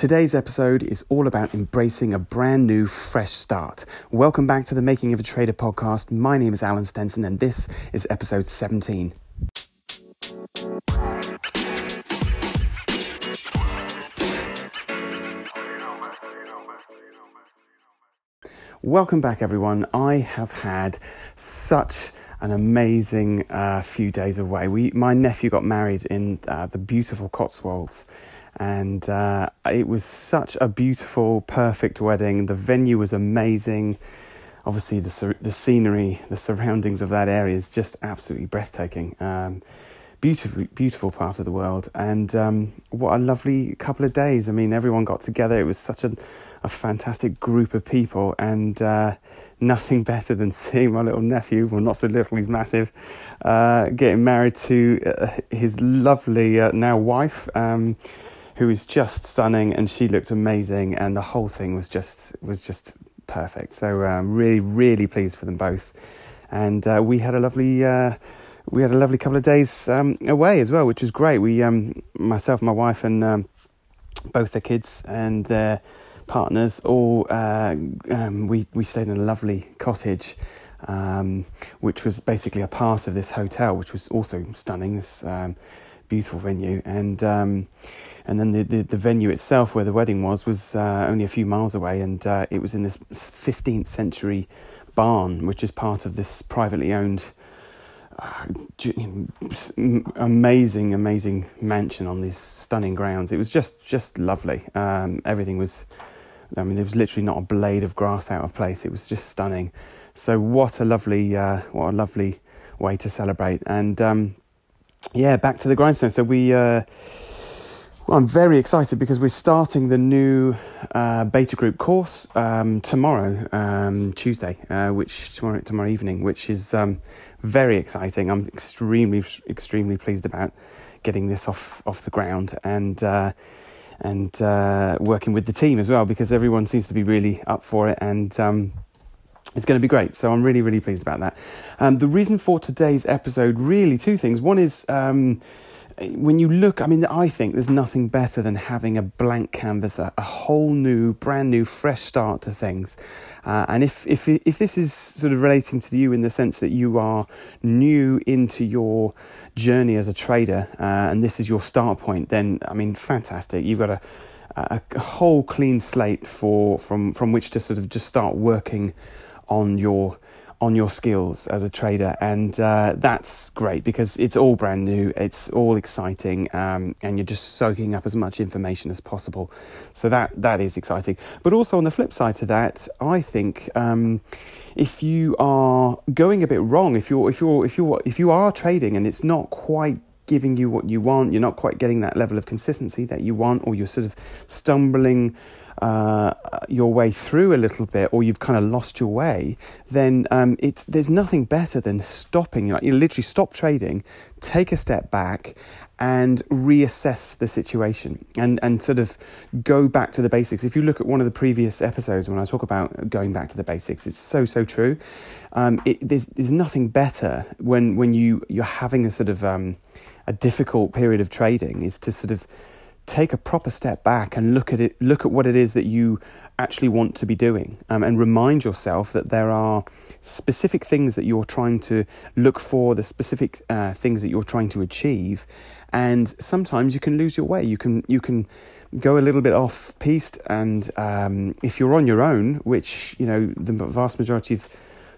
Today's episode is all about embracing a brand new, fresh start. Welcome back to the Making of a Trader podcast. My name is Alan Stenson, and this is episode 17. Welcome back, everyone. I have had such an amazing uh, few days away. We, my nephew got married in uh, the beautiful Cotswolds, and uh, it was such a beautiful, perfect wedding. The venue was amazing. Obviously, the the scenery, the surroundings of that area is just absolutely breathtaking. Um, beautiful, beautiful part of the world, and um, what a lovely couple of days. I mean, everyone got together. It was such a a fantastic group of people, and uh, nothing better than seeing my little nephew, well, not so little, he's massive, uh, getting married to uh, his lovely uh, now wife, um, who is just stunning, and she looked amazing, and the whole thing was just was just perfect. So um, really, really pleased for them both, and uh, we had a lovely. We had a lovely couple of days um, away as well, which was great. We, um, myself, my wife, and um, both the kids, and their partners all uh, um, we we stayed in a lovely cottage um, which was basically a part of this hotel which was also stunning this um, beautiful venue and and then the, the, the, venue itself where the wedding was was uh, only a few miles away and uh, it was in this 15th century barn which is part of this privately owned amazing, amazing mansion on these stunning grounds. It was just, just lovely. Um, everything was I mean, there was literally not a blade of grass out of place. It was just stunning. So what a lovely, uh, what a lovely way to celebrate. And um, yeah, back to the grindstone. So we, uh, well, I'm very excited because we're starting the new uh, beta group course um, tomorrow, um, Tuesday, uh, which tomorrow tomorrow evening, which is um, very exciting. I'm extremely extremely pleased about getting this off off the ground and uh, and uh, working with the team as well because everyone seems to be really up for it and um, it's going to be great. So I'm really, really pleased about that. Um, the reason for today's episode really two things. One is um, when you look, I mean, I think there's nothing better than having a blank canvas, a, a whole new, brand new, fresh start to things. Uh, and if, if, if this is sort of relating to you in the sense that you are new into your journey as a trader uh, and this is your start point, then I mean, fantastic. You've got a, a, whole clean slate for, from, from which to sort of just start working on your on your skills as a trader, and uh, that's great because it's all brand new, it's all exciting, um, and you're just soaking up as much information as possible. So that that is exciting. But also on the flip side to that, I think um, if you are going a bit wrong, if you're if you're if you're if you are trading and it's not quite giving you what you want, you're not quite getting that level of consistency that you want, or you're sort of stumbling uh, your way through a little bit, or you've kind of lost your way, then um, it's there's nothing better than stopping. Like you literally stop trading, take a step back, and reassess the situation and, and sort of go back to the basics. If you look at one of the previous episodes when I talk about going back to the basics, it's so, so true. Um, it, there's, there's nothing better when, when you, you're having a sort of um, a difficult period of trading is to sort of take a proper step back and look at it, look at what it is that you actually want to be doing, um, and remind yourself that there are specific things that you're trying to look for, the specific uh, things that you're trying to achieve, and sometimes you can lose your way. You can you can go a little bit off piste, and um, if you're on your own, which you know the vast majority of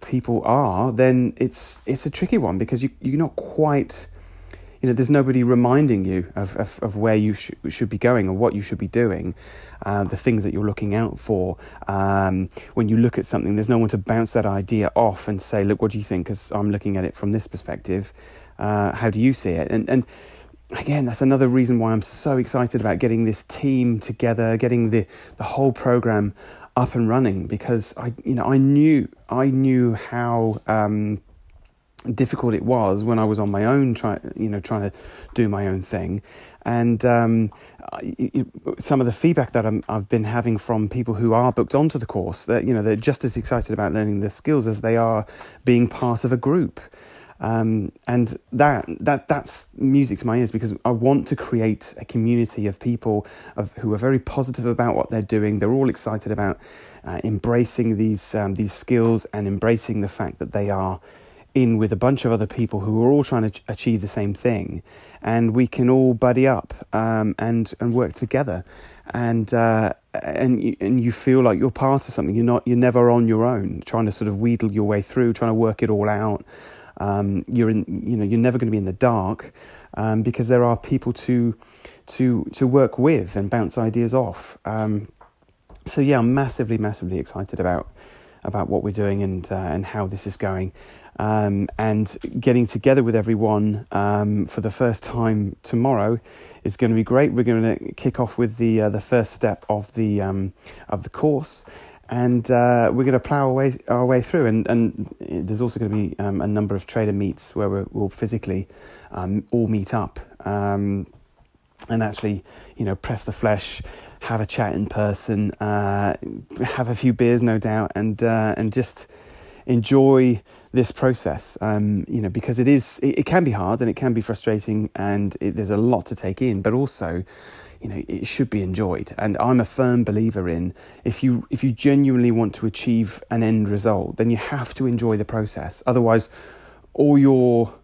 people are, then it's it's a tricky one because you you're not quite you know, there's nobody reminding you of, of, of where you sh- should be going or what you should be doing, uh, the things that you're looking out for. Um, when you look at something, there's no one to bounce that idea off and say, look, what do you think? Because I'm looking at it from this perspective. Uh, how do you see it? And, and again, that's another reason why I'm so excited about getting this team together, getting the, the whole program up and running because I, you know, I knew, I knew how, um, difficult it was when I was on my own, try, you know, trying to do my own thing. And um, some of the feedback that i have been having from people who are booked onto the course, that you know, they're just as excited about learning the skills as they are being part of a group. Um, and that that that's music to my ears because I want to create a community of people of who are very positive about what they're doing. They're all excited about uh, embracing these um, these skills and embracing the fact that they are in with a bunch of other people who are all trying to achieve the same thing, and we can all buddy up um, and and work together, and uh, and you, and you feel like you're part of something. You're not. You're never on your own, trying to sort of wheedle your way through, trying to work it all out. Um, you're in. You know, you're never going to be in the dark um, because there are people to to to work with and bounce ideas off. Um, so yeah, I'm massively, massively excited about about what we're doing and uh, and how this is going um, and getting together with everyone um, for the first time tomorrow is going to be great. We're going to kick off with the uh, the first step of the um, of the course, and uh, we're going to plough our way our way through. And and there's also going to be um, a number of trader meets where we will physically um, all meet up um, and actually, you know, press the flesh, have a chat in person, uh, have a few beers, no doubt, and uh, and just enjoy this process. Um, you know, because it is, it, it, can be hard and it can be frustrating, and it, there's a lot to take in. But also, you know, it should be enjoyed. And I'm a firm believer in if you if you genuinely want to achieve an end result, then you have to enjoy the process. Otherwise, all your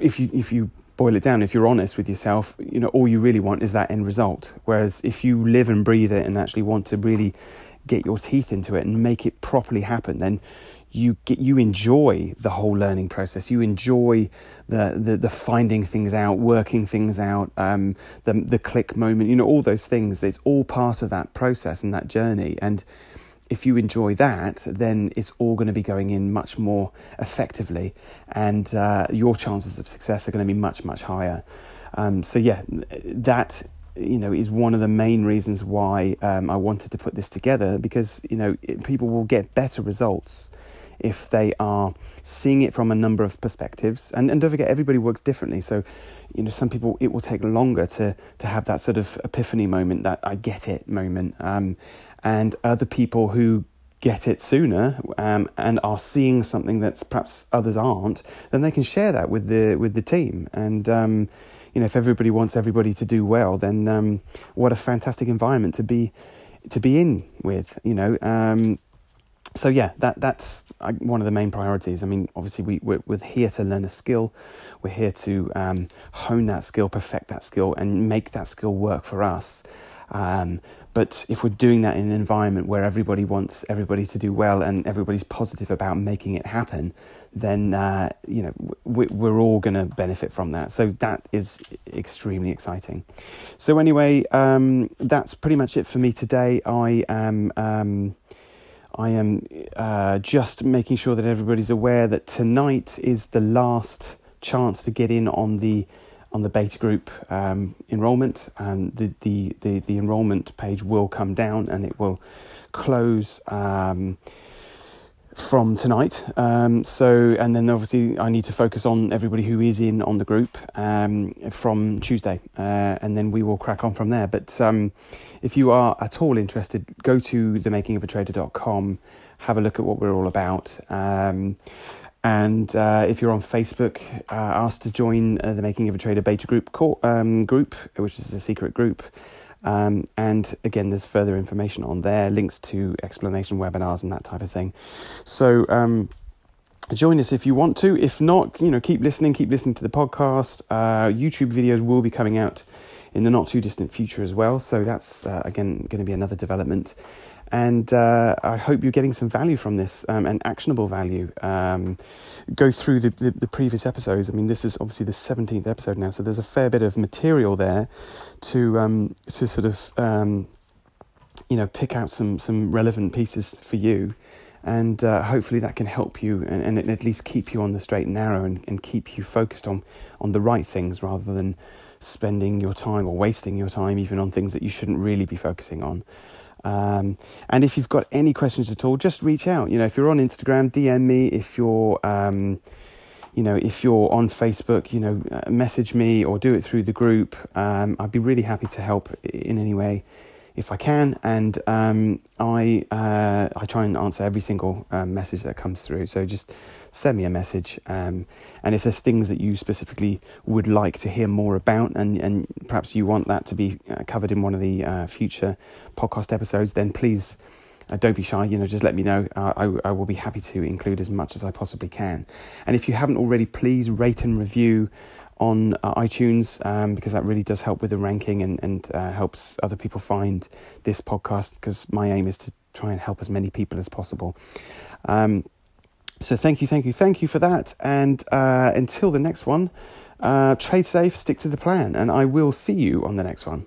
if you if you boil it down, if you're honest with yourself, you know, all you really want is that end result. Whereas if you live and breathe it and actually want to really get your teeth into it and make it properly happen, then you get you enjoy the whole learning process. You enjoy the the, the finding things out, working things out, um, the the click moment. You know all those things. It's all part of that process and that journey. And if you enjoy that, then it's all going to be going in much more effectively, and uh, your chances of success are going to be much much higher. Um, so yeah, that you know is one of the main reasons why um, I wanted to put this together because you know it, people will get better results if they are seeing it from a number of perspectives. And, and don't forget, everybody works differently. So, you know, some people it will take longer to to have that sort of epiphany moment, that I get it moment, um, and other people who get it sooner um, and are seeing something that perhaps others aren't, then they can share that with the with the team. And um, you know, if everybody wants everybody to do well, then um, what a fantastic environment to be to be in with. You know, um, so yeah, that that's one of the main priorities. I mean, obviously we we're, we're here to learn a skill, we're here to um, hone that skill, perfect that skill, and make that skill work for us. Um, but if we're doing that in an environment where everybody wants everybody to do well and everybody's positive about making it happen, then uh, you know we, we're all going to benefit from that. So that is extremely exciting. So anyway, um, that's pretty much it for me today. I am. Um, I am uh, just making sure that everybody's aware that tonight is the last chance to get in on the on the beta group um, enrollment, and the, the, the, the enrollment page will come down and it will close. Um, from tonight. Um, so, and then obviously I need to focus on everybody who is in on the group um, from Tuesday, uh, and then we will crack on from there. But um, if you are at all interested, go to themakingofatrader.com, have a look at what we're all about. Um, and uh, if you're on Facebook, uh, ask to join uh, the Making of a Trader beta group, um, group, which is a secret group. Um, and again, there's further information on there, links to explanation webinars and that type of thing. So um, join us if you want to. If not, you know, keep listening, keep listening to the podcast. Uh, YouTube videos will be coming out in the not too distant future as well. So that's uh, again going to be another development. And uh, I hope you're getting some value from this um, and actionable value. Um, go through the, the, the, previous episodes. I mean, this is obviously the 17th episode now, so there's a fair bit of material there to um, to sort of um, you know pick out some some relevant pieces for you. And uh, hopefully that can help you and, and at least keep you on the straight and narrow and, and keep you focused on, on the right things rather than spending your time or wasting your time even on things that you shouldn't really be focusing on. Um, and if you've got any questions at all, just reach out. You know, if you're on Instagram, DM me. If you're, um, you know, if you're on Facebook, you know, uh, message me or do it through the group. Um, I'd be really happy to help in any way if I can, and um, I uh, I try and answer every single um, message that comes through. So just send me a message, um, and if there's things that you specifically would like to hear more about, and and perhaps you want that to be uh, covered in one of the uh, future podcast episodes, then please. Uh, don't be shy, you know, just let me know. Uh, I, I will be happy to include as much as I possibly can. And if you haven't already, please rate and review on uh, iTunes um, because that really does help with the ranking and, and uh, helps other people find this podcast because my aim is to try and help as many people as possible. Um, so thank you, thank you, thank you for that. And uh, until the next one, uh, trade safe, stick to the plan, and I will see you on the next one.